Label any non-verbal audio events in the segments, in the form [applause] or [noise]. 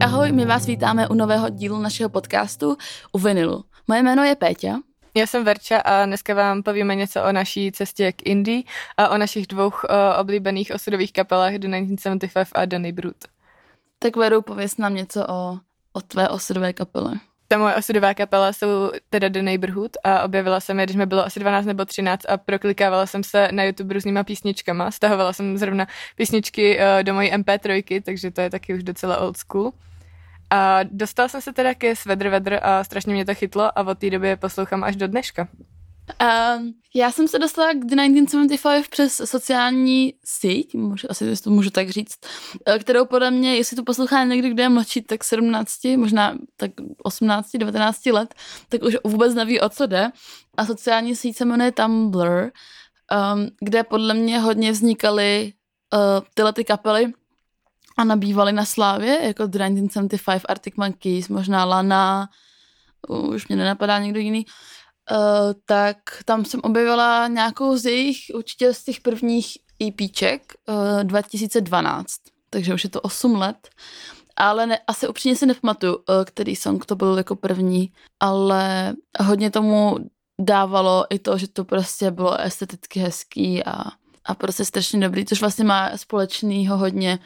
Ahoj, my vás vítáme u nového dílu našeho podcastu u Vinilu. Moje jméno je Péťa. Já jsem Verča a dneska vám povíme něco o naší cestě k Indii a o našich dvou uh, oblíbených osudových kapelách The 1975 a The Neighborhood. Tak Veru, pověs nám něco o, o tvé osudové kapele. Ta moje osudová kapela jsou teda The Neighborhood a objevila jsem je, když mi bylo asi 12 nebo 13 a proklikávala jsem se na YouTube různýma písničkama. Stahovala jsem zrovna písničky uh, do mojí MP3, takže to je taky už docela old school. A dostala jsem se teda ke Svedr Vedr a strašně mě to chytlo a od té doby poslouchám až do dneška. Um, já jsem se dostala k The 1975 přes sociální síť, můžu, asi to můžu tak říct, eh, kterou podle mě, jestli to poslouchá někdy, kdo je mladší, tak 17, možná tak 18, 19 let, tak už vůbec neví, o co jde. A sociální síť se jmenuje Tumblr, um, kde podle mě hodně vznikaly uh, tyhle ty kapely, a nabývaly na slávě, jako The 1975, Arctic Monkeys, možná Lana, už mě nenapadá někdo jiný, uh, tak tam jsem objevila nějakou z jejich, určitě z těch prvních EPček uh, 2012, takže už je to 8 let, ale ne, asi upřímně si nepamatuju, uh, který song to byl jako první, ale hodně tomu dávalo i to, že to prostě bylo esteticky hezký a, a prostě strašně dobrý, což vlastně má společného hodně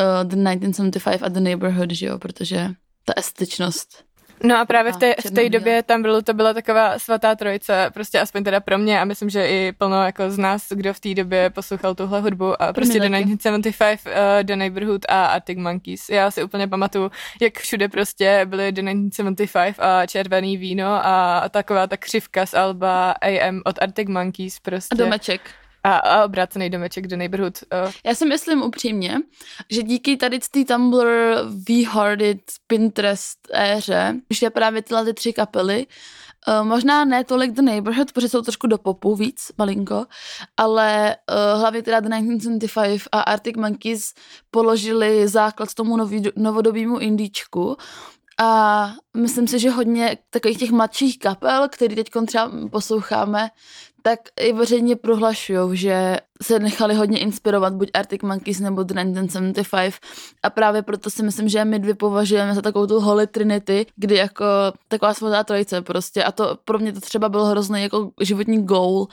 uh, The 1975 a The Neighborhood, že jo, protože ta estetičnost. No a právě v té, v té době tam bylo, to byla taková svatá trojice, prostě aspoň teda pro mě a myslím, že i plno jako z nás, kdo v té době poslouchal tuhle hudbu a prostě The 1975, uh, The Neighborhood a Arctic Monkeys. Já si úplně pamatuju, jak všude prostě byly The 1975 a červený víno a taková ta křivka z Alba AM od Arctic Monkeys prostě. A domeček. A, a obrácený domeček do neighborhood. Uh. Já si myslím upřímně, že díky tady té Tumblr, V-Hearted, Pinterest éře, už je právě tyhle ty tři kapely, Uh, možná ne tolik The Neighborhood, protože jsou trošku do popu víc, malinko, ale uh, hlavně teda The 1975 a Arctic Monkeys položili základ tomu nový, novodobímu indíčku a myslím si, že hodně takových těch mladších kapel, který teď třeba posloucháme, tak i veřejně prohlašují, že se nechali hodně inspirovat buď Arctic Monkeys nebo The 1975 a právě proto si myslím, že my dvě považujeme za takovou tu Holy Trinity, kdy jako taková svatá trojice prostě. A to pro mě to třeba byl hrozný jako životní goal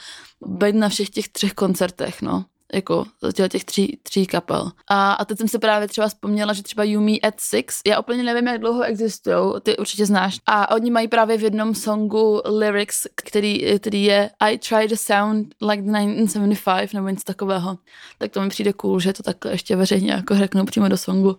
být na všech těch třech koncertech, no jako těch, těch tří, tří kapel. A, a teď jsem se právě třeba vzpomněla, že třeba You Me at Six, já úplně nevím, jak dlouho existují, ty určitě znáš. A oni mají právě v jednom songu lyrics, který, který je I try to sound like the 1975 nebo něco takového. Tak to mi přijde cool, že to takhle ještě veřejně jako řeknu přímo do songu.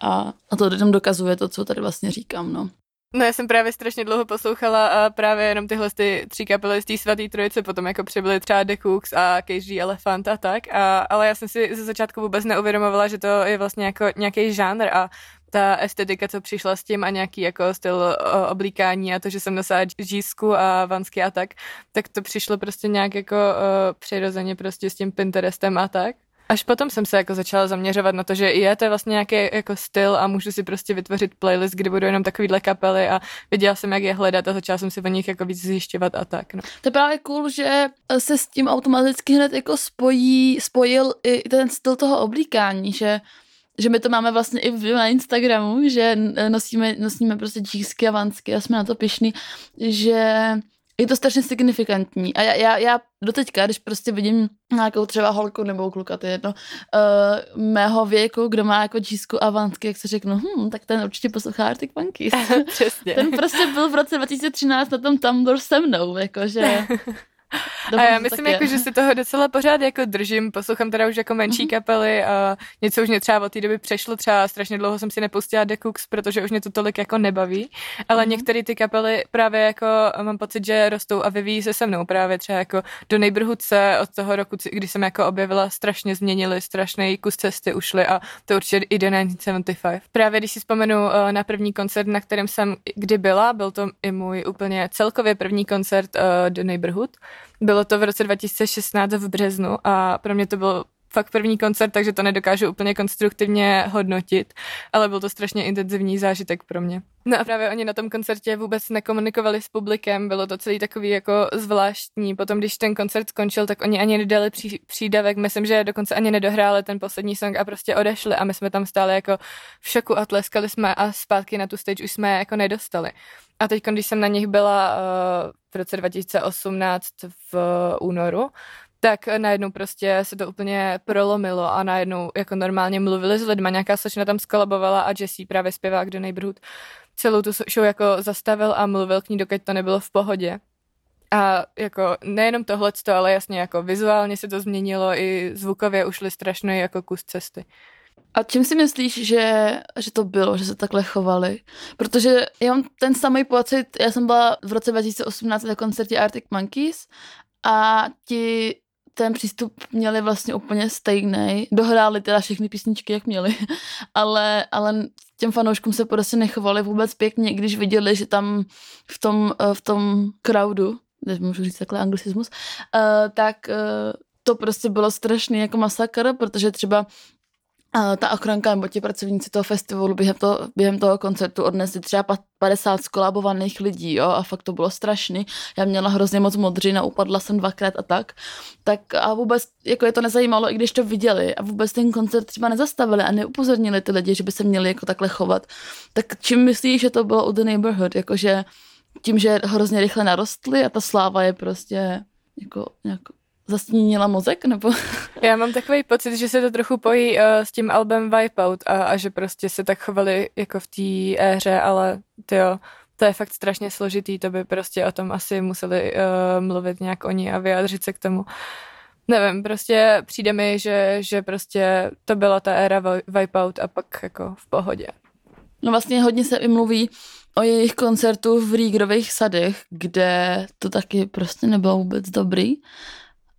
A, a to lidem dokazuje to, co tady vlastně říkám, no. No já jsem právě strašně dlouho poslouchala a právě jenom tyhle ty tři kapely z té svatý trojice, potom jako přibyly třeba The Cooks a KG Elephant a tak, a, ale já jsem si ze začátku vůbec neuvědomovala, že to je vlastně jako nějaký žánr a ta estetika, co přišla s tím a nějaký jako styl oblíkání a to, že jsem nosila džísku a vansky a tak, tak to přišlo prostě nějak jako uh, přirozeně prostě s tím Pinterestem a tak. Až potom jsem se jako začala zaměřovat na to, že je to vlastně nějaký jako styl a můžu si prostě vytvořit playlist, kde budou jenom takovýhle kapely a viděla jsem, jak je hledat a začala jsem si o nich jako víc zjišťovat a tak. No. To je právě cool, že se s tím automaticky hned jako spojí, spojil i ten styl toho oblíkání, že že my to máme vlastně i na Instagramu, že nosíme, nosíme prostě džísky a vansky a jsme na to pišní, že je to strašně signifikantní. A já, já, já doteďka, když prostě vidím nějakou třeba holku nebo kluka, to je jedno, uh, mého věku, kdo má jako čísku a vansky, jak se řeknu, hm, tak ten určitě poslouchá Arctic Monkeys. [laughs] Přesně. Ten prostě byl v roce 2013 na tom Tumblr se mnou, jakože... [laughs] a já myslím, jako, že si toho docela pořád jako držím, poslouchám teda už jako menší mm-hmm. kapely a něco už mě třeba od té doby přešlo, třeba strašně dlouho jsem si nepustila The Cooks, protože už mě to tolik jako nebaví, ale mm-hmm. některé ty kapely právě jako mám pocit, že rostou a vyvíjí se se mnou právě třeba jako do Neighborhood se od toho roku, kdy jsem jako objevila, strašně změnili, strašný kus cesty ušli a to určitě i do 1975. Právě když si vzpomenu eh, na první koncert, na kterém jsem kdy byla, byl to i můj úplně celkově první koncert uh, do Neighborhood, bylo to v roce 2016 v březnu a pro mě to bylo fakt první koncert, takže to nedokážu úplně konstruktivně hodnotit, ale byl to strašně intenzivní zážitek pro mě. No a právě oni na tom koncertě vůbec nekomunikovali s publikem, bylo to celý takový jako zvláštní. Potom, když ten koncert skončil, tak oni ani nedali pří, přídavek, myslím, že dokonce ani nedohráli ten poslední song a prostě odešli a my jsme tam stáli jako v šoku a tleskali jsme a zpátky na tu stage už jsme jako nedostali. A teď, když jsem na nich byla uh, v roce 2018 v uh, únoru, tak najednou prostě se to úplně prolomilo a najednou jako normálně mluvili s lidma, nějaká slečna tam skolabovala a Jesse, právě zpěvák do Neighborhood, celou tu show jako zastavil a mluvil k ní, dokud to nebylo v pohodě. A jako nejenom tohle, ale jasně jako vizuálně se to změnilo, i zvukově ušli strašný jako kus cesty. A čím si myslíš, že, že to bylo, že se takhle chovali? Protože já mám ten samý pocit, já jsem byla v roce 2018 na koncertě Arctic Monkeys a ti ten přístup měli vlastně úplně stejný. Dohráli teda všechny písničky, jak měli, [laughs] ale, ale těm fanouškům se prostě nechovali vůbec pěkně, když viděli, že tam v tom, v tom crowdu, teď můžu říct takhle anglicismus, uh, tak uh, to prostě bylo strašný jako masakr, protože třeba ta ochranka nebo ti pracovníci toho festivalu během, to, během toho koncertu odnesli třeba 50 skolabovaných lidí, jo, a fakt to bylo strašný. Já měla hrozně moc modřina, upadla jsem dvakrát a tak. Tak a vůbec, jako je to nezajímalo, i když to viděli a vůbec ten koncert třeba nezastavili a neupozornili ty lidi, že by se měli jako takhle chovat. Tak čím myslíš, že to bylo u The Neighborhood? Jakože tím, že hrozně rychle narostly a ta sláva je prostě jako nějak zastínila mozek, nebo? [laughs] Já mám takový pocit, že se to trochu pojí uh, s tím albem Wipeout a, a že prostě se tak chovali jako v té éře, ale jo, to je fakt strašně složitý, to by prostě o tom asi museli uh, mluvit nějak oni a vyjádřit se k tomu. Nevím, prostě přijde mi, že, že prostě to byla ta éra Wipeout a pak jako v pohodě. No vlastně hodně se i mluví o jejich koncertu v Rígrových sadech, kde to taky prostě nebylo vůbec dobrý.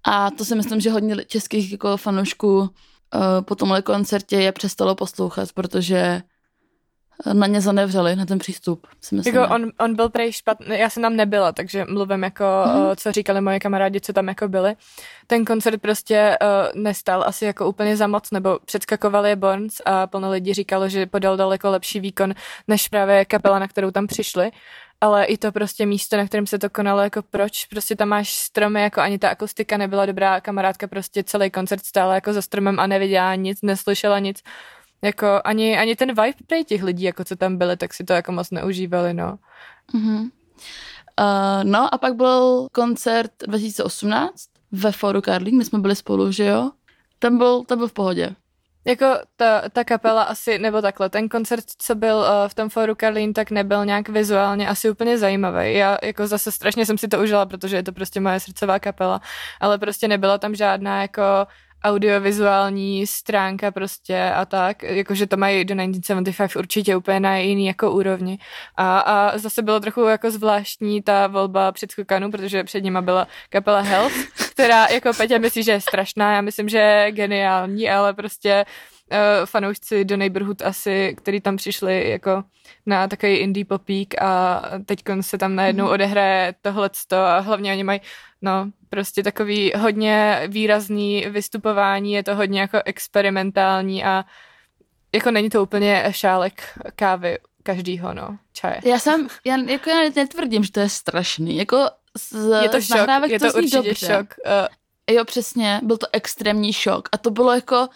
A to si myslím, že hodně českých jako fanoušků uh, po tomhle koncertě je přestalo poslouchat, protože na ně zanevřeli, na ten přístup, si myslím. Jako on, on byl prej špatný, já jsem tam nebyla, takže mluvím jako, mm. co říkali moje kamarádi, co tam jako byli. Ten koncert prostě uh, nestal asi jako úplně za moc, nebo předskakovali Borns a plno lidí říkalo, že podal daleko lepší výkon, než právě kapela, na kterou tam přišli ale i to prostě místo, na kterém se to konalo, jako proč, prostě tam máš stromy, jako ani ta akustika nebyla dobrá, kamarádka prostě celý koncert stála jako za stromem a neviděla nic, neslyšela nic, jako ani, ani ten vibe těch lidí, jako co tam byly, tak si to jako moc neužívali, no. Mm-hmm. Uh, no a pak byl koncert 2018 ve Foru Karlín, my jsme byli spolu, že jo? Ten byl, ten byl v pohodě. Jako ta, ta kapela asi, nebo takhle, ten koncert, co byl uh, v tom foru Karlín, tak nebyl nějak vizuálně asi úplně zajímavý. Já jako zase strašně jsem si to užila, protože je to prostě moje srdcová kapela, ale prostě nebyla tam žádná jako audiovizuální stránka prostě a tak, jakože to mají do 1975 určitě úplně na jiný jako úrovni. A, a zase bylo trochu jako zvláštní ta volba předskokanu, protože před nima byla kapela Health, [laughs] která jako Peťa myslí, že je strašná, já myslím, že je geniální, ale prostě uh, fanoušci do Neighborhood asi, který tam přišli jako na takový indie popík a teď se tam najednou mhm. odehraje tohleto a hlavně oni mají no, prostě takový hodně výrazný vystupování, je to hodně jako experimentální a jako není to úplně šálek kávy každýho, no, čaje. Já jsem, já, jako já netvrdím, že to je strašný, jako z, je to z šok, je to, to určitě dobře. šok. Uh, jo, přesně, byl to extrémní šok a to bylo jako,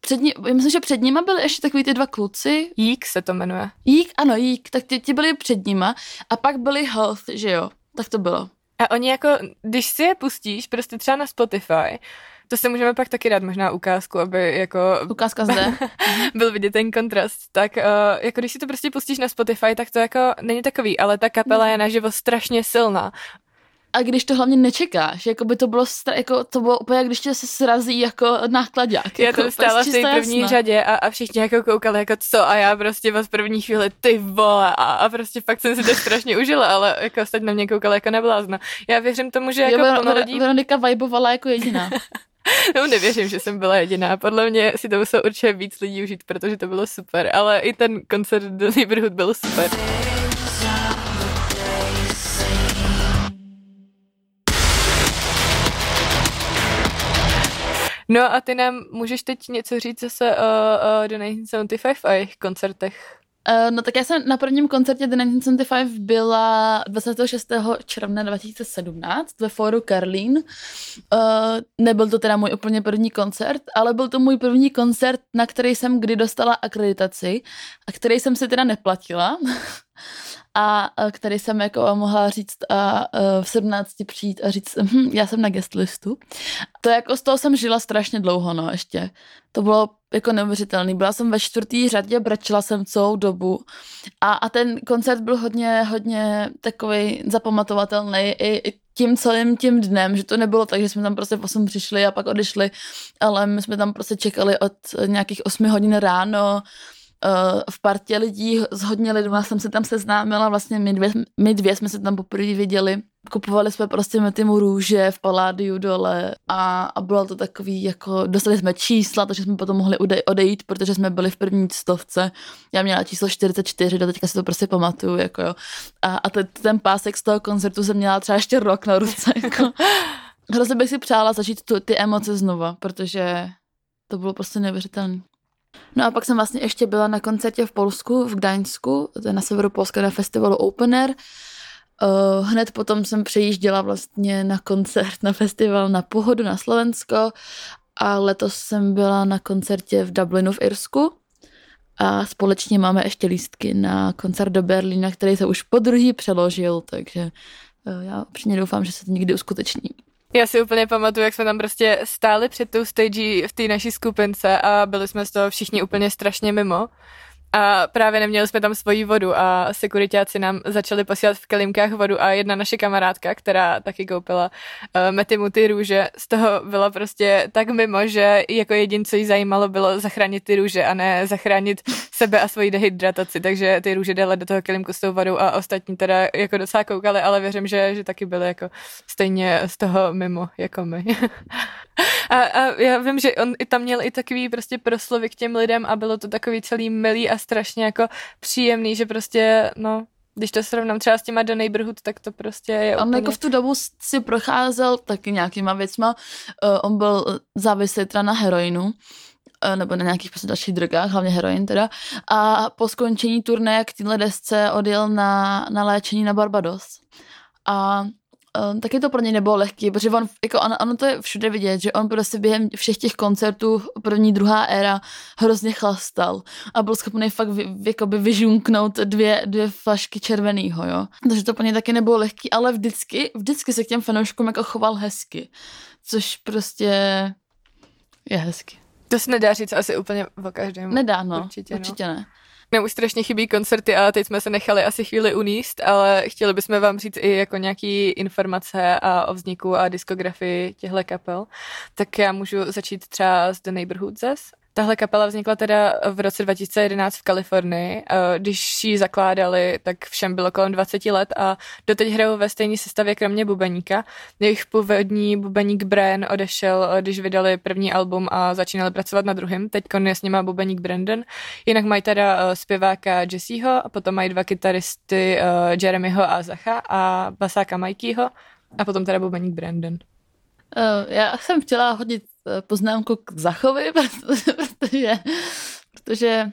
před ní, myslím, že před nima byly ještě takový ty dva kluci. Jík se to jmenuje. Jík, ano, Jík, tak ti, ti byli před nima a pak byli Health, že jo, tak to bylo. A oni jako, když si je pustíš prostě třeba na Spotify, to se můžeme pak taky dát možná ukázku, aby jako... Ukázka zde. [laughs] byl vidět ten kontrast. Tak uh, jako když si to prostě pustíš na Spotify, tak to jako není takový, ale ta kapela je naživo strašně silná a když to hlavně nečekáš, jako by to bylo, stra- jako to bylo úplně, když tě se srazí jako nákladák. Já jako, to stála v té první jasno. řadě a, a všichni jako koukali jako co a já prostě od první chvíli ty vole a, a prostě fakt jsem si to strašně užila, ale jako ostatní na mě koukali jako neblázna. Já věřím tomu, že jako jo, plno lidí... Veronika vajbovala jako jediná. [laughs] no nevěřím, že jsem byla jediná. Podle mě si to muselo určitě víc lidí užít, protože to bylo super, ale i ten koncert do Neighborhood byl super. No a ty nám můžeš teď něco říct zase o, o The 1975 a jejich koncertech? Uh, no tak já jsem na prvním koncertě The 1975 byla 26. června 2017 ve fóru Karlín. Uh, nebyl to teda můj úplně první koncert, ale byl to můj první koncert, na který jsem kdy dostala akreditaci a který jsem si teda neplatila. [laughs] a který jsem jako mohla říct a v 17 přijít a říct, hm, já jsem na guest listu. To jako z toho jsem žila strašně dlouho, no ještě. To bylo jako neuvěřitelný. Byla jsem ve čtvrtý řadě, brečela jsem celou dobu a, a ten koncert byl hodně, hodně takový zapamatovatelný i, i tím celým tím dnem, že to nebylo tak, že jsme tam prostě v 8 přišli a pak odešli, ale my jsme tam prostě čekali od nějakých 8 hodin ráno v partě lidí, s hodně lidmi jsem se tam seznámila, vlastně my dvě, my dvě jsme se tam poprvé viděli. Kupovali jsme prostě Metimu růže v Paládiu dole a, a bylo to takový, jako dostali jsme čísla, takže jsme potom mohli odejít, protože jsme byli v první stovce. Já měla číslo 44, do teďka si to prostě pamatuju, jako jo. A, a ten, ten pásek z toho koncertu jsem měla třeba ještě rok na ruce, jako. Hrozně bych si přála začít tu, ty emoce znova, protože to bylo prostě neuvěřitelné. No a pak jsem vlastně ještě byla na koncertě v Polsku, v Gdaňsku, na severu Polska na festivalu Open Air. Uh, hned potom jsem přejížděla vlastně na koncert na festival na Pohodu na Slovensko a letos jsem byla na koncertě v Dublinu v Irsku a společně máme ještě lístky na koncert do Berlína, který se už po druhý přeložil, takže uh, já upřímně doufám, že se to někdy uskuteční. Já si úplně pamatuju, jak jsme tam prostě stáli před tou stage v té naší skupince a byli jsme z toho všichni úplně strašně mimo. A právě neměli jsme tam svoji vodu a sekuritáci nám začali posílat v kelímkách vodu a jedna naše kamarádka, která taky koupila uh, Metimu ty růže, z toho byla prostě tak mimo, že jako jedin, co jí zajímalo, bylo zachránit ty růže a ne zachránit sebe a svoji dehydrataci, takže ty růže dala do toho kelímku s tou vodou a ostatní teda jako docela koukali, ale věřím, že, že taky byly jako stejně z toho mimo jako my. [laughs] a, a já vím, že on i tam měl i takový prostě proslovy k těm lidem a bylo to takový celý milý a strašně jako příjemný, že prostě, no, když to srovnám třeba s těma The Neighborhood, tak to prostě je On úplně... jako v tu dobu si procházel taky nějakýma věcma. Uh, on byl závislý teda na heroinu nebo na nějakých prostě dalších drogách, hlavně heroin teda. A po skončení turné k téhle desce odjel na, na léčení na Barbados. A um, taky to pro něj nebylo lehký, protože on, jako on, ono to je všude vidět, že on prostě během všech těch koncertů první, druhá éra hrozně chlastal a byl schopný fakt vy, jakoby vyžunknout dvě, dvě flašky červenýho, jo. Takže to pro něj taky nebylo lehký, ale vždycky, vždycky se k těm fanouškům jako choval hezky, což prostě je hezky. To se nedá říct asi úplně o každém. Nedá, no. Určitě, určitě no. ne. Nám už strašně chybí koncerty a teď jsme se nechali asi chvíli uníst, ale chtěli bychom vám říct i jako nějaký informace a o vzniku a diskografii těchto kapel. Tak já můžu začít třeba z The Neighborhoods Tahle kapela vznikla teda v roce 2011 v Kalifornii. Když ji zakládali, tak všem bylo kolem 20 let a doteď hrajou ve stejné sestavě kromě bubeníka. Jejich původní bubeník Brian odešel, když vydali první album a začínali pracovat na druhém. Teď je s nima bubeník Brandon. Jinak mají teda zpěváka Jesseho a potom mají dva kytaristy Jeremyho a Zacha a basáka Mikeyho a potom teda bubeník Brandon. Já jsem chtěla hodit Eh, poznámku k Zachovi, [laughs] protože, protože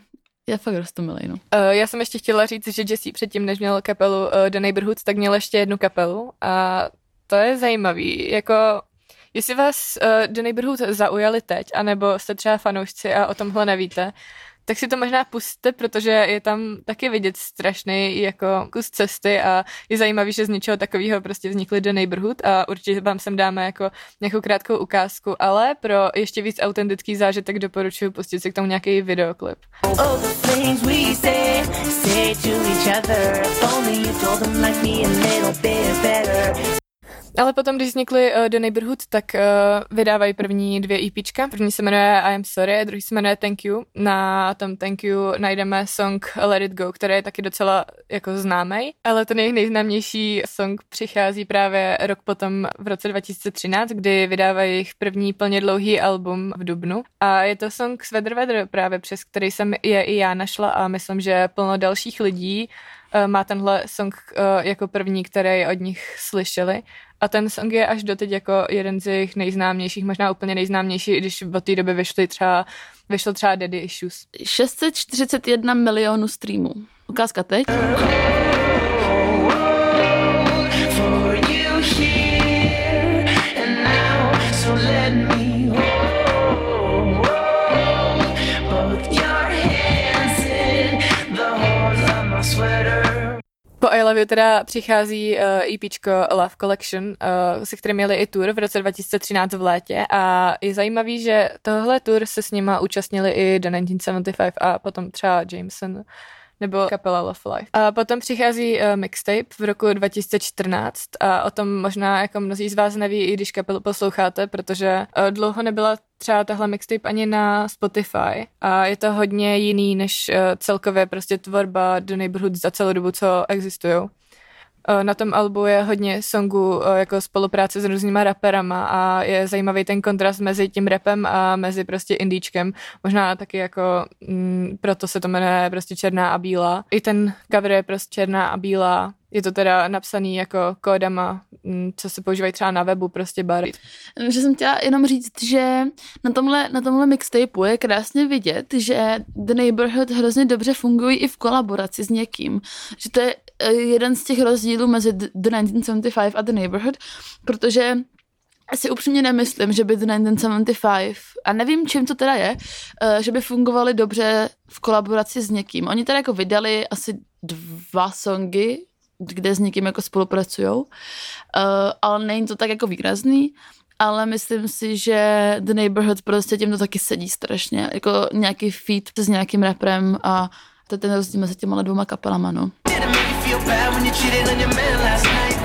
je fakt rostomilý, no. Uh, já jsem ještě chtěla říct, že Jesse předtím, než měl kapelu uh, The Neighborhoods, tak měl ještě jednu kapelu a to je zajímavý, jako jestli vás uh, The Neighborhoods zaujali teď, anebo jste třeba fanoušci a o tomhle nevíte, tak si to možná puste, protože je tam taky vidět strašný jako kus cesty a je zajímavý, že z něčeho takového prostě vznikly The Neighborhood a určitě vám sem dáme jako nějakou krátkou ukázku, ale pro ještě víc autentický zážitek doporučuji pustit si k tomu nějaký videoklip. Oh, ale potom, když vznikly uh, The Neighborhood, tak uh, vydávají první dvě EPčka. První se jmenuje I Am Sorry, druhý se jmenuje Thank You. Na tom Thank You najdeme song Let It Go, který je taky docela jako známý, ale ten jejich nejznámější song přichází právě rok potom v roce 2013, kdy vydávají jejich první plně dlouhý album v Dubnu. A je to song Sweater Weather právě přes který jsem je i já našla a myslím, že plno dalších lidí uh, má tenhle song jako první, který od nich slyšeli A ten song je až doteď jako jeden z jejich nejznámějších, možná úplně nejznámější, když od té doby vyšly třeba, vyšlo třeba Daddy Issues. 641 milionů streamů. Ukázka teď. You teda přichází uh, EPčko Love Collection, uh, se kterým měli i tour v roce 2013 v létě. A je zajímavý, že tohle tour se s nima účastnili i The 1975 a potom třeba Jameson nebo kapela Love Life. A potom přichází uh, mixtape v roku 2014 a o tom možná jako mnozí z vás neví, i když kapelu posloucháte, protože uh, dlouho nebyla třeba tahle mixtape ani na Spotify a je to hodně jiný než uh, celkově prostě tvorba The Neighborhood za celou dobu, co existují. Na tom albu je hodně songů jako spolupráce s různýma raperama a je zajímavý ten kontrast mezi tím rapem a mezi prostě indíčkem. Možná taky jako mm, proto se to jmenuje prostě Černá a Bílá. I ten cover je prostě Černá a Bílá. Je to teda napsaný jako kódama, mm, co se používají třeba na webu, prostě bary. Že jsem chtěla jenom říct, že na tomhle, na tomhle mixtapeu je krásně vidět, že The Neighborhood hrozně dobře fungují i v kolaboraci s někým. Že to je eh, jeden z těch rozdílů mezi The 1975 a The Neighborhood, protože si upřímně nemyslím, že by The 1975, a nevím, čím to teda je, eh, že by fungovaly dobře v kolaboraci s někým. Oni teda jako vydali asi dva songy, kde s někým jako spolupracujou, uh, ale není to tak jako výrazný, ale myslím si, že The Neighborhood prostě tím to taky sedí strašně, jako nějaký feat s nějakým raprem a to je ten rozdíl mezi těma dvěma kapelama, no. Feel bad when you cheated on your man last night?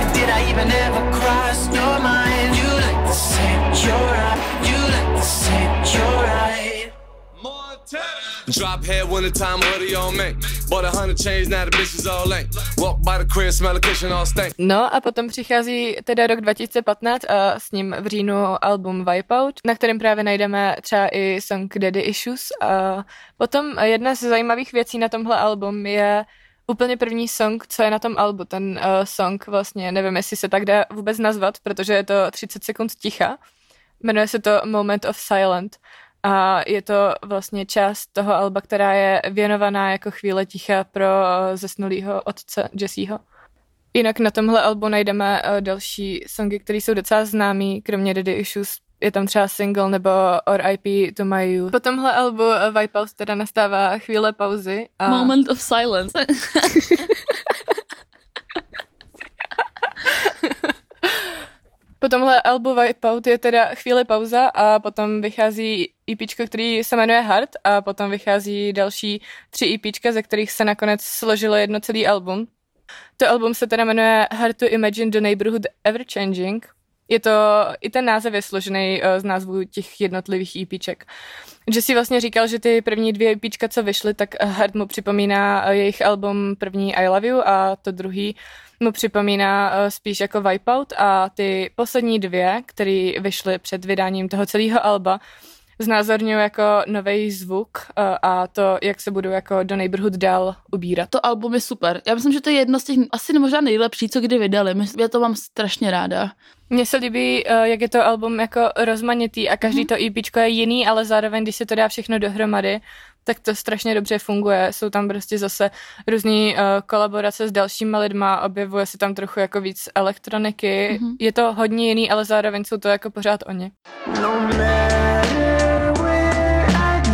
And did I even ever cross your mind? You look the same, you're right. You look the same, you're right. Drop head winter time hoodie on me. Bought a hundred chains, now the bitches all lame. Walk by the crib, smell the kitchen all stink. No a potom přichází teda rok 2015 a s ním v říjnu album Wipeout, na kterém právě najdeme třeba i song Daddy Issues. A potom jedna z zajímavých věcí na tomhle album je úplně první song, co je na tom albu. Ten uh, song vlastně, nevím, jestli se tak dá vůbec nazvat, protože je to 30 sekund ticha. Jmenuje se to Moment of Silent. A je to vlastně část toho alba, která je věnovaná jako chvíle ticha pro uh, zesnulýho otce Jesseho. Jinak na tomhle albu najdeme uh, další songy, které jsou docela známý, kromě Daddy Issues. Je tam třeba single nebo R.I.P. to my youth. Po tomhle albu uh, Wipeout teda nastává chvíle pauzy. A... Moment of silence. Po tomhle albu Wipeout je teda chvíli pauza a potom vychází EP, který se jmenuje Hard a potom vychází další tři EP, ze kterých se nakonec složilo jedno celý album. To album se teda jmenuje Hard to Imagine the Neighborhood Ever Changing. Je to, i ten název je složený uh, z názvů těch jednotlivých EPček. Jesse vlastně říkal, že ty první dvě EPčka, co vyšly, tak Hard mu připomíná uh, jejich album první I Love You a to druhý mu připomíná spíš jako Wipeout a ty poslední dvě, které vyšly před vydáním toho celého alba, znázorňují jako nový zvuk uh, a to, jak se budou jako do Neighborhood dál ubírat. to album je super. Já myslím, že to je jedno z těch asi možná nejlepší, co kdy vydali. Já to mám strašně ráda. Mně se líbí, uh, jak je to album jako rozmanitý a každý to EPčko je jiný, ale zároveň, když se to dá všechno dohromady, tak to strašně dobře funguje. Jsou tam prostě zase různé uh, kolaborace s dalšíma lidma, objevuje se tam trochu jako víc elektroniky. Mm-hmm. Je to hodně jiný, ale zároveň jsou to jako pořád oni. No where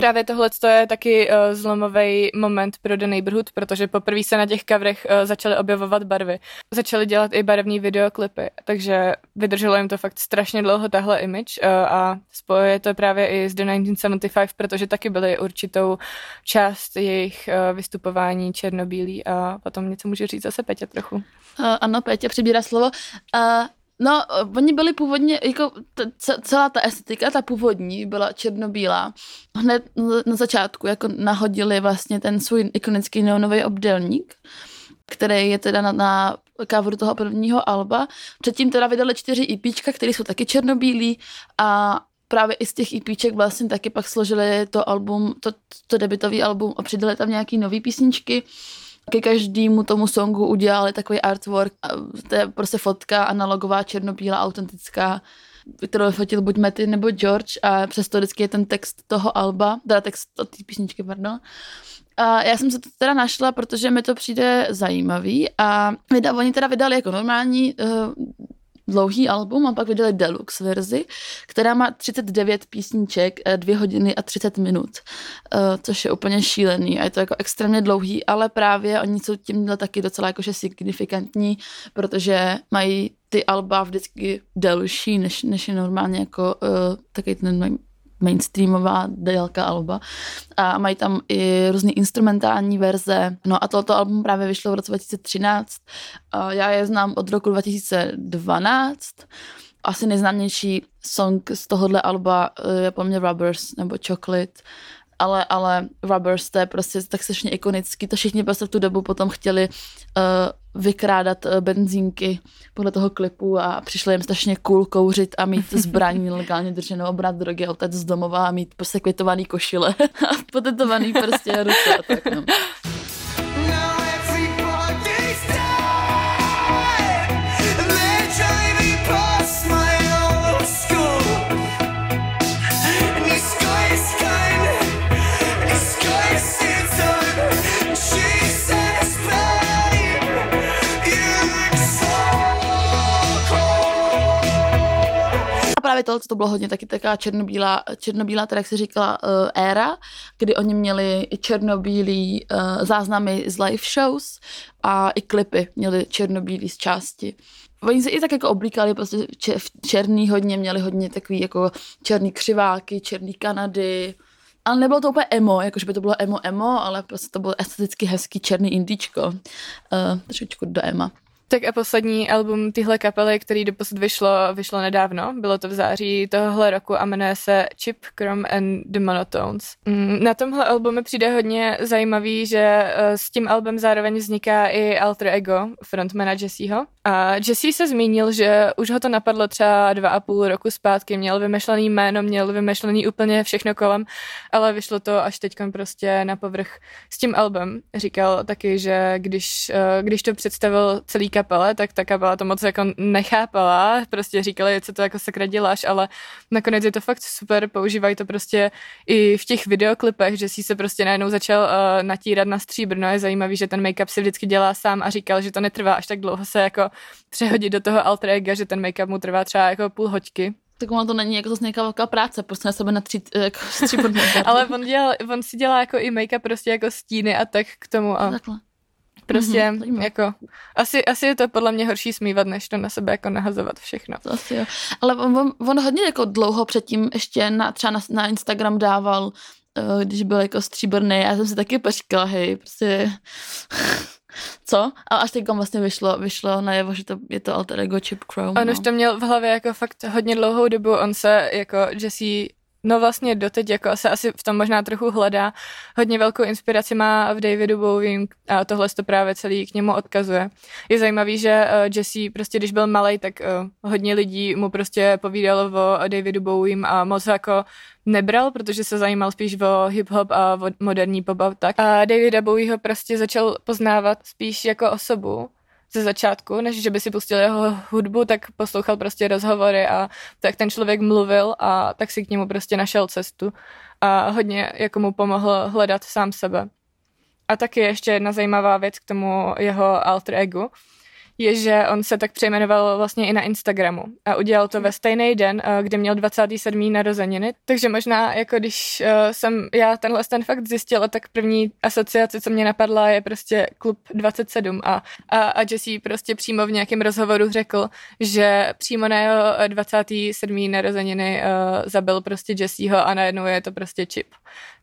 právě tohle je taky uh, zlomový moment pro The Neighborhood, protože poprvé se na těch coverech uh, začaly objevovat barvy. Začaly dělat i barevné videoklipy, takže vydrželo jim to fakt strašně dlouho tahle image uh, a spojuje to právě i s The 1975, protože taky byly určitou část jejich uh, vystupování černobílý a potom něco může říct zase Petě trochu. Uh, ano, Pétě přibírá slovo. Uh, no, uh, oni byli původně, jako t- ce- celá ta estetika, ta původní, byla černobílá. Hned na- začátku, jako nahodili vlastně ten svůj ikonický neonový obdelník. který je teda na, na coveru toho prvního alba. Předtím teda vydali čtyři EPčka, které jsou taky černobílí a právě i z těch EPček vlastně taky pak složili to album, to, to debitový album a přidali tam nějaký nový písničky. Ke každému tomu songu udělali takový artwork, to je prostě fotka analogová, černobílá, autentická, kterou fotil buď Matty nebo George a přesto vždycky je ten text toho alba, teda text od té písničky, pardon. A já jsem se to teda našla, protože mi to přijde zajímavý a vyda, oni teda vydali jako normální uh, dlouhý album a pak vydali deluxe verzi, která má 39 písniček, 2 hodiny a 30 minut, uh, což je úplně šílený a je to jako extrémně dlouhý, ale právě oni jsou tím taky docela jakože signifikantní, protože mají ty alba vždycky delší, než, než je normálně jako uh, takový ten mainstreamová délka alba a mají tam i různé instrumentální verze. No a toto album právě vyšlo v roce 2013. A já je znám od roku 2012. Asi nejznámější song z tohohle alba eh, je po mně Rubbers nebo Chocolate ale, ale Rubbers, to je prostě tak strašně ikonický, to všichni prostě v tu dobu potom chtěli uh, vykrádat uh, benzínky podle toho klipu a přišlo jim strašně cool kouřit a mít zbraní [laughs] legálně drženou a brát drogy a z domova a mít prostě kvitovaný košile [laughs] a potetovaný prostě ruce a tak no. Tohle to bylo hodně taky taková černobílá, černobílá, teda jak se říkala, uh, éra, kdy oni měli i černobílý uh, záznamy z live shows a i klipy měli černobílý z části. Oni se i tak jako oblíkali prostě v černý hodně, měli hodně takový jako černý křiváky, černý Kanady, ale nebylo to úplně emo, jakože by to bylo emo emo, ale prostě to bylo esteticky hezký černý indíčko. Uh, trošičku do ema. Tak a poslední album tyhle kapely, který doposud vyšlo, vyšlo nedávno. Bylo to v září tohohle roku a jmenuje se Chip, Chrome and the Monotones. Mm, Na tomhle albu mi přijde hodně zajímavý, že eh, s tím albem zároveň vzniká i alter ego frontmana Jesseho. A Jesse se zmínil, že už ho to napadlo třeba dva a půl roku zpátky. Měl vymyšlený jméno, měl vymyšlený úplně všechno kolem, ale vyšlo to až teď prostě na povrch s tím albem. Říkal taky, že když, eh, když to představil celý kapele, tak ta kapela to moc jako nechápala, prostě říkali, co to jako sakra děláš, ale nakonec je to fakt super, používají to prostě i v těch videoklipech, že si se prostě najednou začal uh, natírat na stříbrno, je zajímavý, že ten make-up si vždycky dělá sám a říkal, že to netrvá až tak dlouho se jako přehodit do toho alter ega, že ten make-up mu trvá třeba jako půl hoďky. Tak ono to není jako zase nějaká velká práce, prostě na sebe natřít jako stříbrnou [laughs] Ale on, dělal, on si dělá jako i make-up prostě jako stíny a tak k tomu a Takhle. prostě Mhm, zajímavé. jako asi, asi je to podle mě horší smívat, než to na sebe jako nahazovat všechno. To asi jo. Ale on, on, on hodně jako dlouho předtím ještě na, třeba na, na Instagram dával, uh, když byl jako stříbrný, já jsem si taky počkala, hej, prostě co? A až teď vlastně vyšlo, vyšlo najevo, že to je to alter ego Chip Chrome. On no. už to měl v hlavě jako fakt hodně dlouhou dobu, on se jako Jesse No vlastně doteď jako se asi v tom možná trochu hledá. Hodně velkou inspiraci má v Davidu Bowiem a tohle to právě celý k němu odkazuje. Je zajímavý, že uh, Jesse prostě když byl malý, tak uh, hodně lidí mu prostě povídalo o Davidu Bowiem a moc jako nebral, protože se zajímal spíš o hip-hop a o moderní pop tak. A Davida Bowieho prostě začal poznávat spíš jako osobu, ze začátku, než že by si pustil jeho hudbu, tak poslouchal prostě rozhovory a tak ten člověk mluvil a tak si k němu prostě našel cestu a hodně jako mu pomohl hledat sám sebe. A taky ještě jedna zajímavá věc k tomu jeho alter egu, je, že on se tak přejmenoval vlastně i na Instagramu a udělal to ve stejný den, eh, kdy měl 27. narozeniny, takže možná jako když eh, jsem já tenhle ten fakt zjistila, tak první asociace, co mě napadla, je prostě klub 27 a, a, a Jesse prostě přímo v nějakém rozhovoru řekl, že přímo na jeho eh, 27. narozeniny uh, zabil prostě Jesseho a najednou je to prostě čip.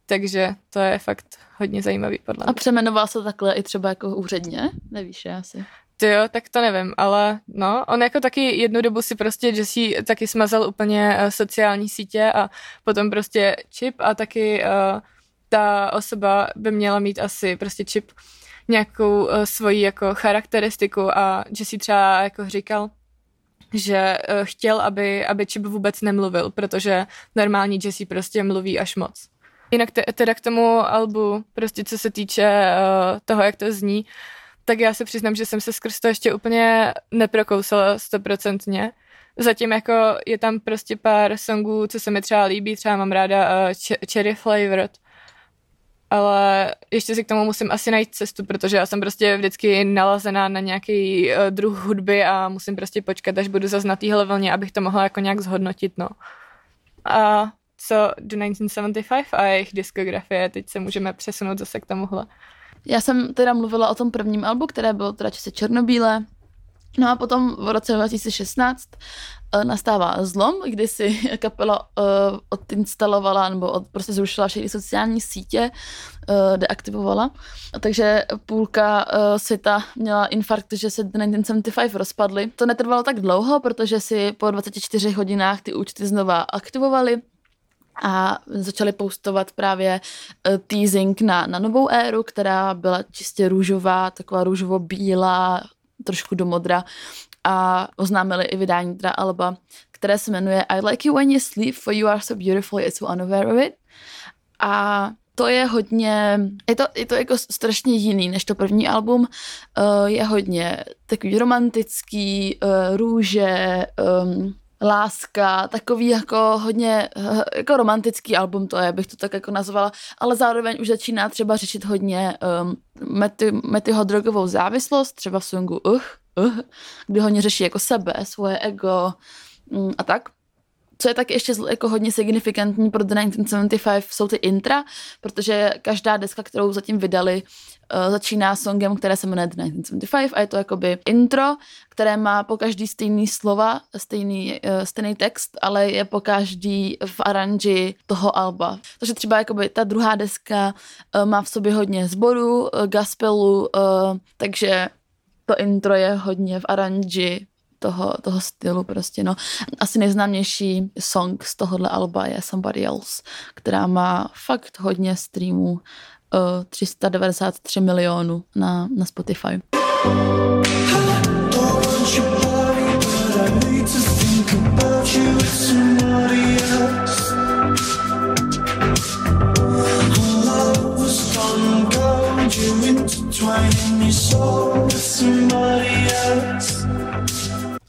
Takže to je fakt hodně zajímavý podle mě. A přemenoval se takhle i třeba jako úředně? Nevíš, já asi. Ty jo, tak to nevím, ale no, on jako taky jednu dobu si prostě Jesse taky smazal úplně uh, sociální sítě a potom prostě čip a taky uh, ta osoba by měla mít asi prostě čip nějakou uh, svoji jako charakteristiku a si třeba jako říkal, že uh, chtěl, aby, aby Chip vůbec nemluvil, protože normální Jesse prostě mluví až moc. Jinak te, teda k tomu albu, prostě co se týče uh, toho, jak to zní, tak já se přiznám, že jsem se skrz to ještě úplně neprokousala stoprocentně. Zatím jako je tam prostě pár songů, co se mi třeba líbí, třeba mám ráda uh, Cherry Flavored, ale ještě si k tomu musím asi najít cestu, protože já jsem prostě vždycky nalazená na nějaký uh, druh hudby a musím prostě počkat, až budu zase na téhle vlně, abych to mohla jako nějak zhodnotit, no. A co do 1975 a jejich diskografie, teď se můžeme přesunout zase k tomuhle. Já jsem teda mluvila o tom prvním albu, které bylo teda čistě černobílé, No a potom v roce 2016 uh, nastává zlom, kdy si [laughs] kapela uh, odinstalovala nebo od, prostě zrušila všechny sociální sítě, uh, deaktivovala. Takže půlka uh, světa měla infarkt, že se 1975 rozpadly. To netrvalo tak dlouho, protože si po 24 hodinách ty účty znova aktivovali a začali postovat právě uh, teasing na, na novou éru, která byla čistě růžová, taková růžovo-bílá, trošku do modra a oznámili i vydání teda alba, které se jmenuje I Like You When You Sleep, For You Are So Beautiful, It's So Unaware of It. A to je hodně, je to, je to jako strašně jiný než to první album, uh, je hodně takový romantický, uh, růže, um, láska, takový jako hodně jako romantický album to je, bych to tak jako nazvala, ale zároveň už začíná třeba řešit hodně um, mety, metyho drogovou závislost, třeba v songu Uh, uh, kdy hodně řeší jako sebe, svoje ego um, a tak. Co je tak ještě jako hodně signifikantní pro The 1975, jsou ty intra, protože každá deska, kterou zatím vydali, uh, začíná songem, které se jmenuje The 1975 a je to jakoby intro, které má po každý stejný slova, stejný, uh, stejný text, ale je po každý v aranži toho alba. Takže třeba jakoby ta druhá deska uh, má v sobě hodně zboru, uh, gospelu, uh, takže to intro je hodně v aranži toho, toho stylu prostě, no. Asi nejznámější song z tohohle alba je Somebody Else, která má fakt hodně streamů, uh, 393 milionů na, na Spotify. Intertwining your soul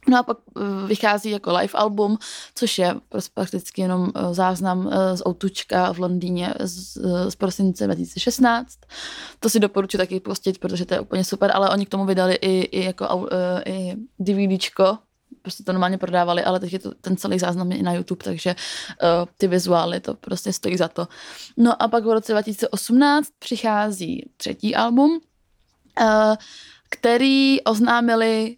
No a pak eh, vychází jako live album, což je prostě prakticky jenom eh, záznam eh, z Outučka v Londýně z, z prosince 2016. To si doporučuji taky pustit, protože to je úplně super, ale oni k tomu vydali i, i jako i DVDčko, prostě to normálně prodávali, ale teď je to, ten celý záznam je i na YouTube, takže ty vizuály to prostě stojí za to. No a pak v roce 2018 přichází třetí album, který oznámili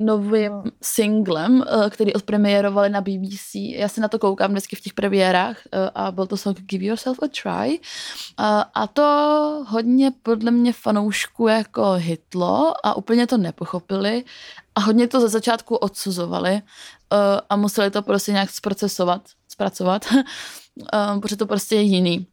novým singlem, eh, který odpremiérovali na BBC. Já se na to koukám vždycky v těch premiérách eh, a byl to song Give Yourself a Try. A to hodně podle mě fanoušku jako hitlo a úplně to nepochopili a hodně to ze začátku odsuzovali eh, a museli to prostě nějak zprocesovat, zpracovat, [laughs] protože to prostě je jiný.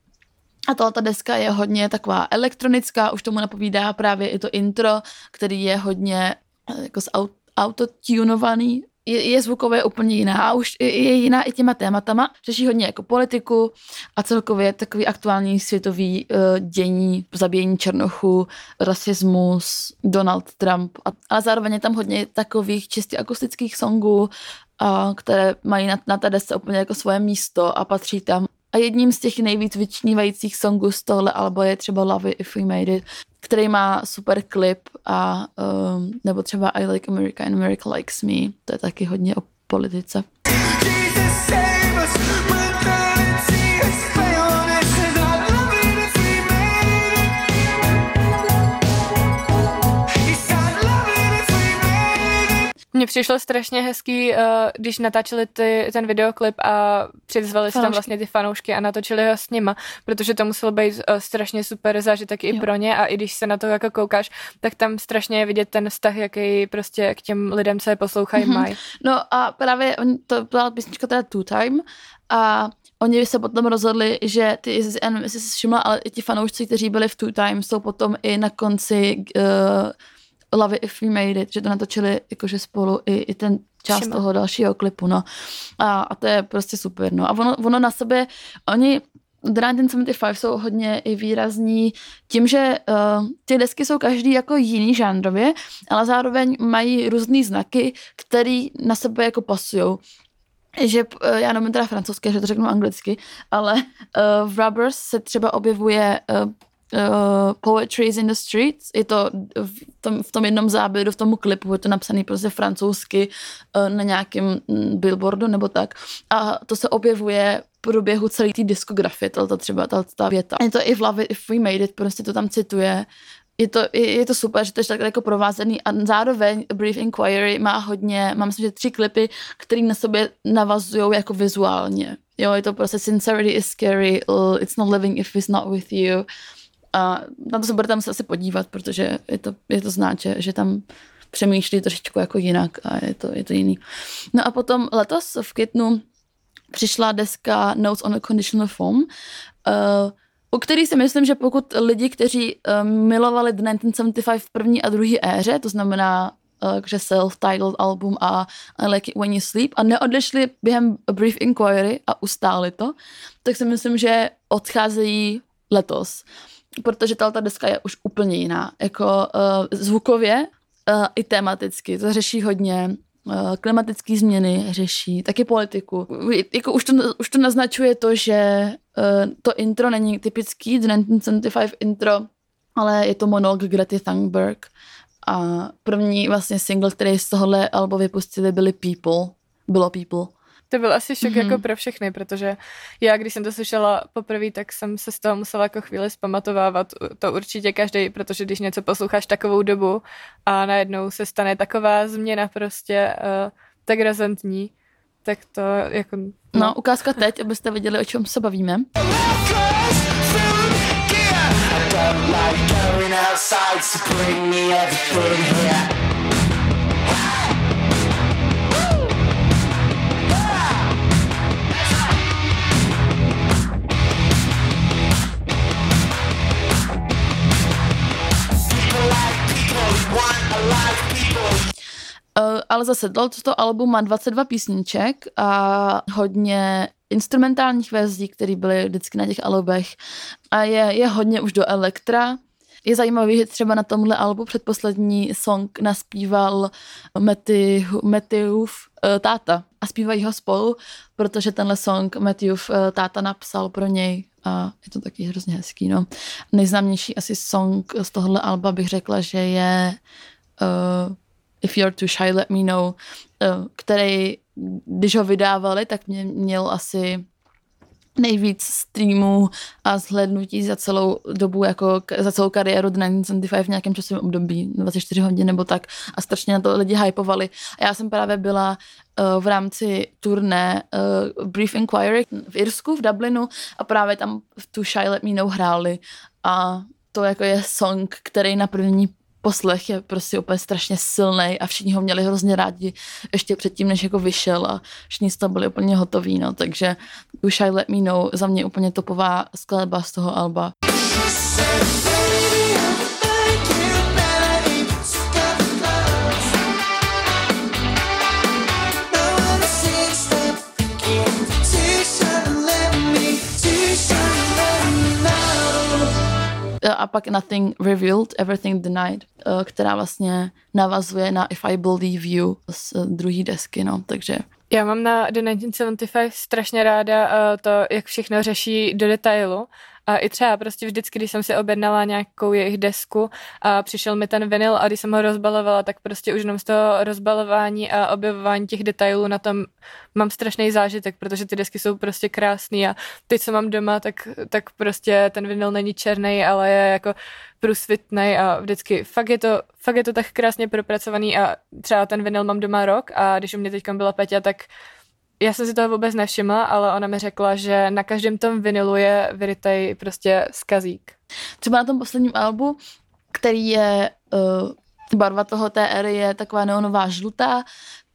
A tohle ta deska je hodně taková elektronická, už tomu napovídá právě i to intro, který je hodně jako z aut, autotunovaný, je, je zvukově úplně jiná a už je, jiná i těma tématama. Řeší hodně jako politiku a celkově takový aktuální světový uh, dění, zabíjení černochů, rasismus, Donald Trump. A, ale zároveň je tam hodně takových čistě akustických songů, a, které mají na, na té desce úplně jako svoje místo a patří tam. A jedním z těch nejvíc vyčnívajících songů z tohle alba je třeba Love It If We Made It, který má super klip a um, nebo třeba I Like America and America Likes Me, to je taky hodně o politice. Mně přišlo strašně hezký, uh, když natáčeli ty, ten videoklip a přizvali si tam vlastně ty fanoušky a natočili ho s nima, protože to muselo být uh, strašně super zážitek i Jo. pro ně a i když se na to jako koukáš, tak tam strašně je vidět ten vztah, jaký prostě k těm lidem, co je poslouchají, Mhm. mm-hmm. mají. No a právě oni, to byla písnička teda Two Time a oni se potom rozhodli, že ty, nevím, jestli jsi všimla, ale i ti fanoušci, kteří byli v Two Time, jsou potom i na konci uh, Love It If We Made It, že to natočili jakože spolu i, i ten část toho dalšího klipu, no. A, a to je prostě super, no. A ono, ono na sebe, oni The 1975 jsou hodně i výrazní tím, že uh, ty desky jsou každý jako jiný žánrově, ale zároveň mají různé znaky, které na sebe jako pasují. Že uh, já nevím teda francouzské, že to řeknu anglicky, ale uh, v Rubbers se třeba objevuje uh, uh, Poetry in the Streets, je to v tom, v tom jednom záběru, v tomu klipu, je to napsaný prostě francouzsky uh, na nějakém mm, billboardu nebo tak. A to se objevuje v průběhu celé té diskografie, tato třeba tato ta věta. Je to i v Love It If We Made It, prostě to tam cituje. Je to, je, je to super, že to je takhle jako provázený a zároveň Brief Inquiry má hodně, mám myslím, že tři klipy, které na sobě navazují jako vizuálně. Jo, je to prostě Sincerity is scary, It's not living if it's not with you. A na to se budete muset asi podívat, protože je to, je to znát, že, že tam přemýšlí trošičku jako jinak a je to, je to jiný. No a potom letos v květnu přišla deska Notes on a Conditional Form, uh, u který si myslím, že pokud lidi, kteří uh, milovali The 1975 v první a druhé éře, to znamená uh, že self-titled album a I Like It When You Sleep a neodešli během A Brief Inquiry a ustáli to, tak si myslím, že odcházejí letos protože tato deska je už úplně jiná. Jako uh, zvukově uh, i tematicky. To řeší hodně uh, klimatické změny, řeší taky politiku. Jako už to, už to naznačuje to, že uh, to intro není typický The 1975 intro, ale je to monolog Grety Thunberg. A první vlastně single, který z tohohle alba vypustili, byly People. Bylo People. To byl asi šok Mhm. mm-hmm. jako pro všechny, protože já, když jsem to slyšela poprvé, tak jsem se z toho musela jako chvíli zpamatovávat. To určitě každý, protože když něco posloucháš takovou dobu a najednou se stane taková změna prostě uh, tak razantní, tak to jako... No, ukázka teď, abyste viděli, o čem se bavíme. I don't like going outside, so bring me everything here. Uh, ale zase toto album má 22 písniček a hodně instrumentálních verzí, které byly vždycky na těch albech a je, je hodně už do elektra. Je zajímavý, že třeba na tomhle albu předposlední song naspíval Matthewův uh, táta a zpívají ho spolu, protože tenhle song Matthewův uh, táta napsal pro něj a je to taky hrozně hezký. No. Nejznámější asi song z tohohle alba bych řekla, že je uh, If You're Too Shy, Let Me Know, uh, který, když ho vydávali, tak mě, měl asi nejvíc streamů a zhlednutí za celou dobu, jako za celou kariéru The 1975 v nějakém časovém období, 24 hodin nebo tak. A strašně na to lidi hypovali. A já jsem právě byla uh, v rámci turné uh, Brief Inquiry v Irsku, v Dublinu a právě tam v tu Shy Let Me Know hráli. A to jako je song, který na první poslech je prostě úplně strašně silný a všichni ho měli hrozně rádi ještě předtím, než jako vyšel a všichni z toho byli úplně hotoví, no, takže You Shy Let Me Know za mě úplně topová skladba z toho alba. A pak Nothing Revealed, Everything Denied, eh, která vlastně navazuje na If I Believe You z druhé desky, no, takže Já mám na The 1975 strašně ráda to, jak všechno řeší do detailu A i třeba prostě vždycky, když jsem si objednala nějakou jejich desku a přišel mi ten vinyl a když jsem ho rozbalovala, tak prostě už jenom z toho rozbalování a objevování těch detailů na tom mám strašný zážitek, protože ty desky jsou prostě krásný a teď, co mám doma, tak, tak prostě ten vinyl není černý, ale je jako průsvitný a vždycky fakt je, to, fakt je to tak krásně propracovaný a třeba ten vinyl mám doma rok a když u mě teď byla Peťa, tak já jsem si toho vůbec nevšimla, ale ona mi řekla, že na každém tom vinilu je vyrytej prostě skazík. Třeba na tom posledním albu, který je, uh, barva toho té éry je taková neonová žlutá,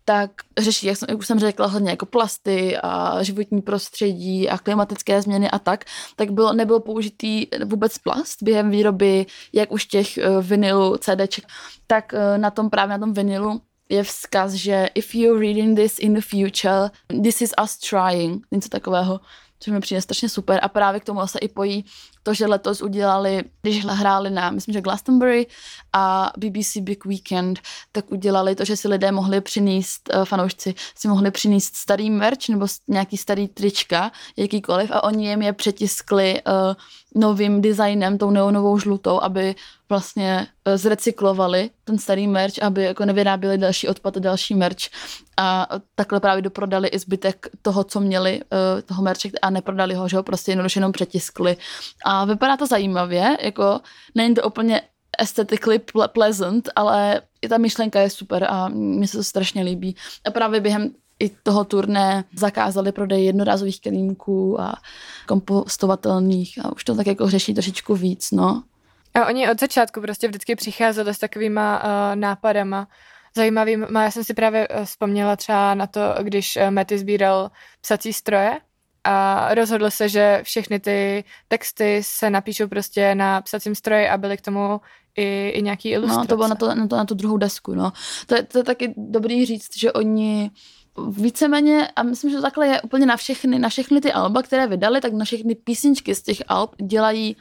tak řeší, jak, jsem, jak už jsem řekla, hodně jako plasty a životní prostředí a klimatické změny a tak, tak bylo, nebyl použitý vůbec plast během výroby, jak už těch uh, vinylů, CDček, tak uh, na tom právě na tom vinilu je vzkaz, že if you're reading this in the future, this is us trying, něco takového, což mi přijde strašně super. A právě k tomu se i pojí to, že letos udělali, když hráli na, myslím, že Glastonbury a BBC Big Weekend, tak udělali to, že si lidé mohli přinést, uh, fanoušci si mohli přinést starý merch nebo nějaký starý trička, jakýkoliv a oni jim je přetiskli uh, novým designem, tou neonovou žlutou, aby vlastně uh, zrecyklovali ten starý merch, aby jako nevyráběli další odpad a další merch a takhle právě doprodali i zbytek toho, co měli, uh, toho merče a neprodali ho, že ho prostě jednoduše jenom přetiskli. Vypadá to zajímavě, jako není to úplně aesthetically pleasant, ale i ta myšlenka je super a mně se to strašně líbí. A právě během i toho turné zakázali prodej jednorázových kelímků a kompostovatelných a už to tak jako řeší trošičku víc, no. A oni od začátku prostě vždycky přicházeli s takovýma uh, nápadama zajímavýma. Já jsem si právě uh, vzpomněla třeba na to, když uh, Matty sbíral psací stroje a rozhodl se, že všechny ty texty se napíšou prostě na psacím stroji a byly k tomu i, i nějaký ilustrace. No, to bylo na, to, na, to, na tu druhou desku, no. To je, to je taky dobrý říct, že oni víceméně, a myslím, že to takhle je úplně na všechny, na všechny ty alba, které vydali, tak na všechny písničky z těch alb dělají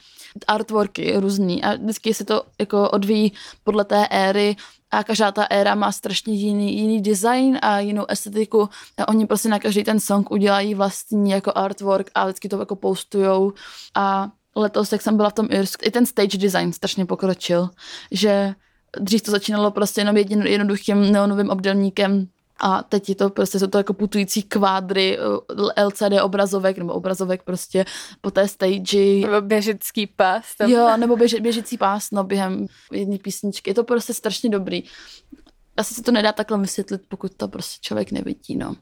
artworky různý. A vždycky se to jako odvíjí podle té éry. A každá ta éra má strašně jiný, jiný design a jinou estetiku. A oni prostě na každý ten song udělají vlastní jako artwork a vždycky to jako postujou. A letos, jak jsem byla v tom Irsk, i ten stage design strašně pokročil, že dřív to začínalo prostě jenom jedin, jednoduchým neonovým obdelníkem a teď je to prostě, jsou to jako putující kvádry eh, LCD obrazovek, nebo obrazovek prostě po té stage. Nebo běžický pás. Tam. Jo, nebo běži, běžící pás, no, během jedné písničky. Je to prostě strašně dobrý. Asi se to nedá takhle vysvětlit, pokud to prostě člověk nevidí, no.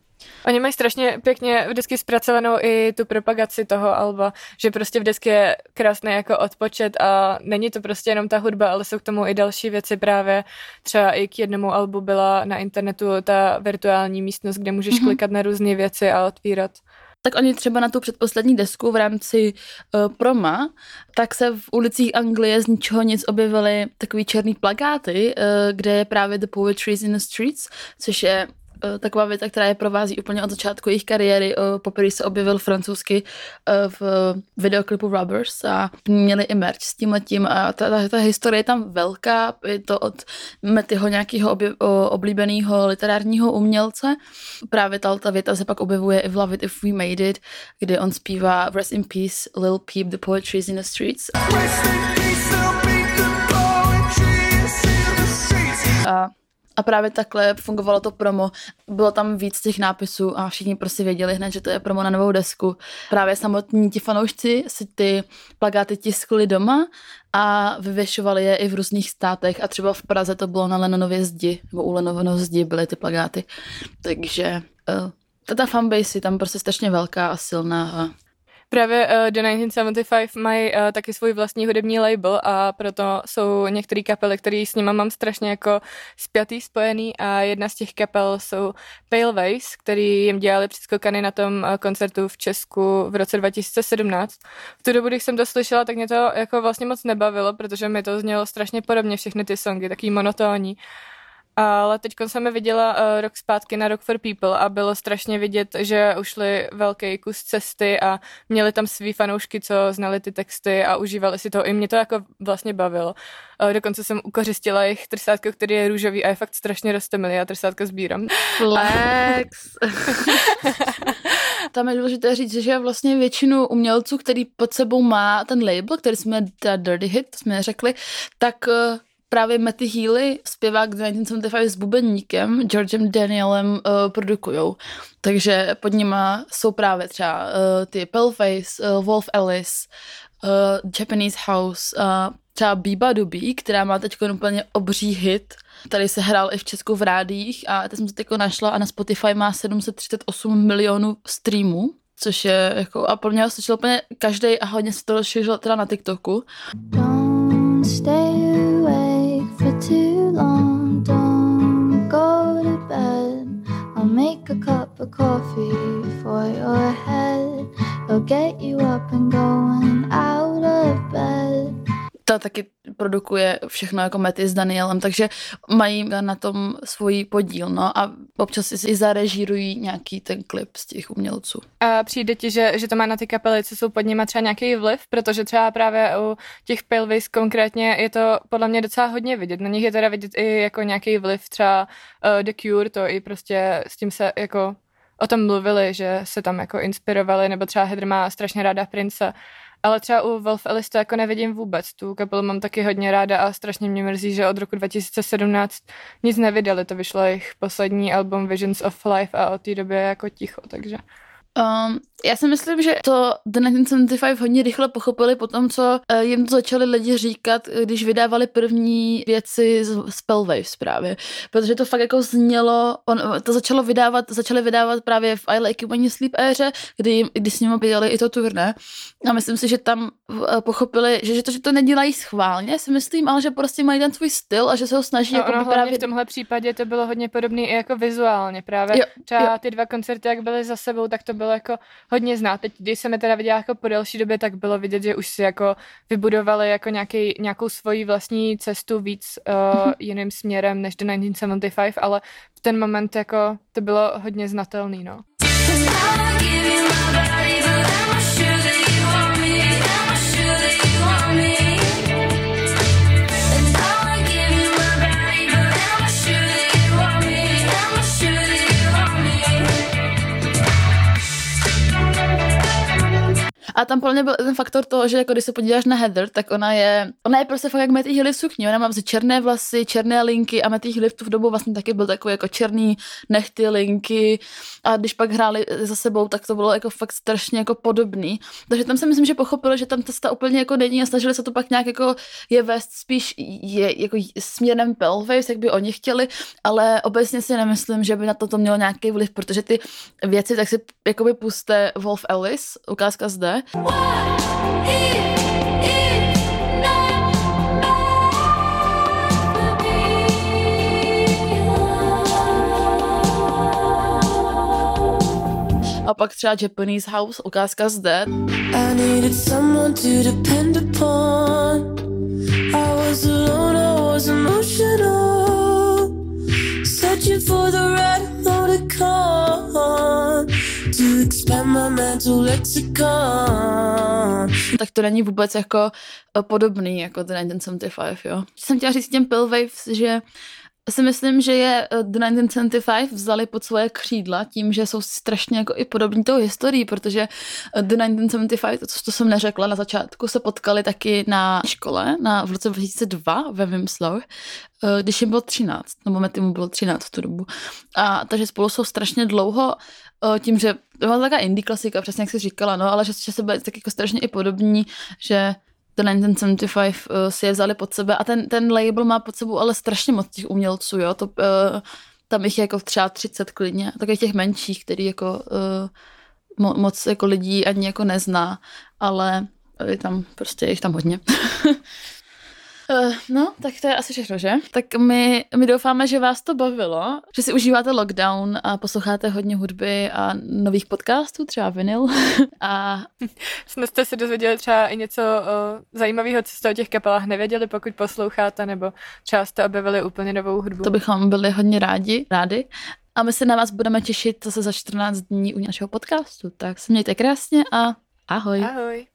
Oni mají strašně pěkně vždycky zpracovanou i tu propagaci toho alba, že prostě vždycky je krásný jako odpočet a není to prostě jenom ta hudba, ale jsou k tomu i další věci právě. Třeba i k jednomu albu byla na internetu ta virtuální místnost, kde můžeš mm-hmm. klikat na různé věci a otvírat tak oni třeba na tu předposlední desku v rámci uh, proma, tak se v ulicích Anglie z ničeho nic objevily takový černý plagáty, uh, kde je právě The Poetry in the Streets, což je taková věta, která je provází úplně od začátku jejich kariéry. Eh, poprvé se objevil francouzsky eh, v videoklipu Rubbers a měli i merch s tím letím a ta, ta, ta historie je tam velká, je to od Metyho nějakého oblíbeného literárního umělce. Právě ta, ta věta se pak objevuje i v Love It If We Made It, kdy on zpívá Rest in Peace, Lil Peep, The Poetry is in the Streets. A a právě takhle fungovalo to promo. Bylo tam víc těch nápisů a všichni prostě věděli hned, že to je promo na novou desku. Právě samotní ti fanoušci si ty plagáty tiskli doma a vyvěšovali je i v různých státech a třeba v Praze to bylo na Lenonově zdi, nebo u Lenonově zdi byly ty plagáty. Takže uh, ta fanbase je tam prostě strašně velká a silná a Právě uh, The 1975 mají uh, taky svůj vlastní hudební label a proto jsou některé kapely, které s nima mám strašně jako spjatý, spojený a jedna z těch kapel jsou Pale Ways, který jim dělali přeskokany na tom uh, koncertu v Česku v roce 2017. V tu dobu, když jsem to slyšela, tak mě to jako vlastně moc nebavilo, protože mi to znělo strašně podobně všechny ty songy, taký monotónní. Ale teď jsem je viděla uh, rok zpátky na Rock for People a bylo strašně vidět, že ušli velký kus cesty a měli tam svý fanoušky, co znali ty texty a užívali si to. I mě to jako vlastně bavilo. Uh, dokonce jsem ukořistila jejich trsátko, který je růžový a je fakt strašně rostomilý. Já trsátko sbírám. Flex. [laughs] Tam je důležité říct, že vlastně většinu umělců, který pod sebou má ten label, který jsme Dirty Hit, to jsme řekli, tak uh, právě Matty Healy, zpěvák 1975 s bubeníkem, Georgem Danielem uh, produkujou. Takže pod nima jsou právě třeba uh, ty Paleface, uh, Wolf Alice, uh, Japanese House, uh, třeba Biba Dubi, která má teď úplně obří hit. Tady se hrál i v Česku v rádiích a teď jsem to teď našla a na Spotify má 738 milionů streamů, což je jako, a pro mě ho slyšel úplně každý a hodně se to rozšířilo teda na TikToku. Don't stay for too long. Don't go to bed. I'll make a cup of coffee for your head. It'll get you up and going out of bed. ta taky produkuje všechno jako Mety s Danielem, takže mají na tom svůj podíl, no a občas si i zarežírují nějaký ten klip z těch umělců. A přijde ti, že, že to má na ty kapely, co jsou pod nimi třeba nějaký vliv, protože třeba právě u těch Paleface konkrétně je to podle mě docela hodně vidět. Na nich je teda vidět i jako nějaký vliv třeba uh, The Cure, to i prostě s tím se jako o tom mluvili, že se tam jako inspirovali, nebo třeba Heather má strašně ráda Prince ale třeba u Wolf Alice to jako nevidím vůbec. Tu kapelu mám taky hodně ráda a strašně mě mrzí, že od roku 2017 nic nevydali. To vyšlo jejich poslední album Visions of Life a od té doby je jako ticho, takže... Um, já si myslím, že to The 1975 hodně rychle pochopili po tom, co uh, jim to začali lidi říkat, když vydávali první věci z Spellwaves právě. Protože to fakt jako znělo, on, to začalo vydávat, začali vydávat právě v I Like You When You Sleep éře, kdy, kdy s nimi dělali i to turné. A myslím si, že tam uh, pochopili, že, že, to, že to nedělají schválně, si myslím, ale že prostě mají ten svůj styl a že se ho snaží no, jako ono právě... v tomhle případě to bylo hodně podobné i jako vizuálně právě. Jo, třeba jo. ty dva koncerty, jak byly za sebou, tak to bylo jako hodně znát. Teď, když jsem je teda viděla jako po delší době, tak bylo vidět, že už si jako vybudovali jako nějaký, nějakou svoji vlastní cestu víc uh, jiným směrem než do 1975, ale v ten moment jako to bylo hodně znatelný, no. A tam pro mě byl ten faktor toho, že jako když se podíváš na Heather, tak ona je, ona je prostě fakt jak Matty Healy v sukni. Ona má vlastně černé vlasy, černé linky a Matty Healy v tu dobu vlastně taky byl takový jako černý nechty, linky a když pak hráli za sebou, tak to bylo jako fakt strašně jako podobný. Takže tam si myslím, že pochopili, že tam ta úplně jako není a snažili se to pak nějak jako je vést spíš je, jako směrem Pelface, jak by oni chtěli, ale obecně si nemyslím, že by na to to mělo nějaký vliv, protože ty věci tak si jakoby puste Wolf Alice, ukázka zde, a pak třeba Japanese House, ukázka zde, I needed someone to depend upon. I was alone, I was emotional. Searching for the right tak to není vůbec jako eh, podobný jako The 1975, jo. Jsem chtěla říct těm Pillwaves, že si myslím, že je eh, The 1975 vzali pod svoje křídla tím, že jsou strašně jako i podobní tou historií, protože eh, The 1975, to, to jsem neřekla na začátku, se potkali taky na škole na, v roce 2002 ve Wimslow, eh, když jim bylo 13, nebo Matty mu bylo 13 v tu dobu. A takže spolu jsou strašně dlouho tím, že to byla taková indie klasika, přesně jak jsi říkala, no, ale že, že se byli tak jako strašně i podobní, že The 1975 uh, si je vzali pod sebe a ten, ten label má pod sebou ale strašně moc těch umělců, jo, to, uh, tam jich je jako třeba 30 klidně, takových těch menších, který jako uh, mo, moc jako lidí ani jako nezná, ale je tam prostě je jich tam hodně. [laughs] Uh, no, tak to je asi všechno, že? Tak my, my doufáme, že vás to bavilo, že si užíváte lockdown a posloucháte hodně hudby a nových podcastů, třeba vinyl. [laughs] a [laughs] Snad jste se dozvěděli třeba i něco o, zajímavého, co jste o těch kapelách nevěděli, pokud posloucháte, nebo třeba jste objevili úplně novou hudbu. to bychom byli hodně rádi, rádi. A my se na vás budeme těšit zase za 14 dní u našeho podcastu. Tak se mějte krásně a ahoj. Ahoj.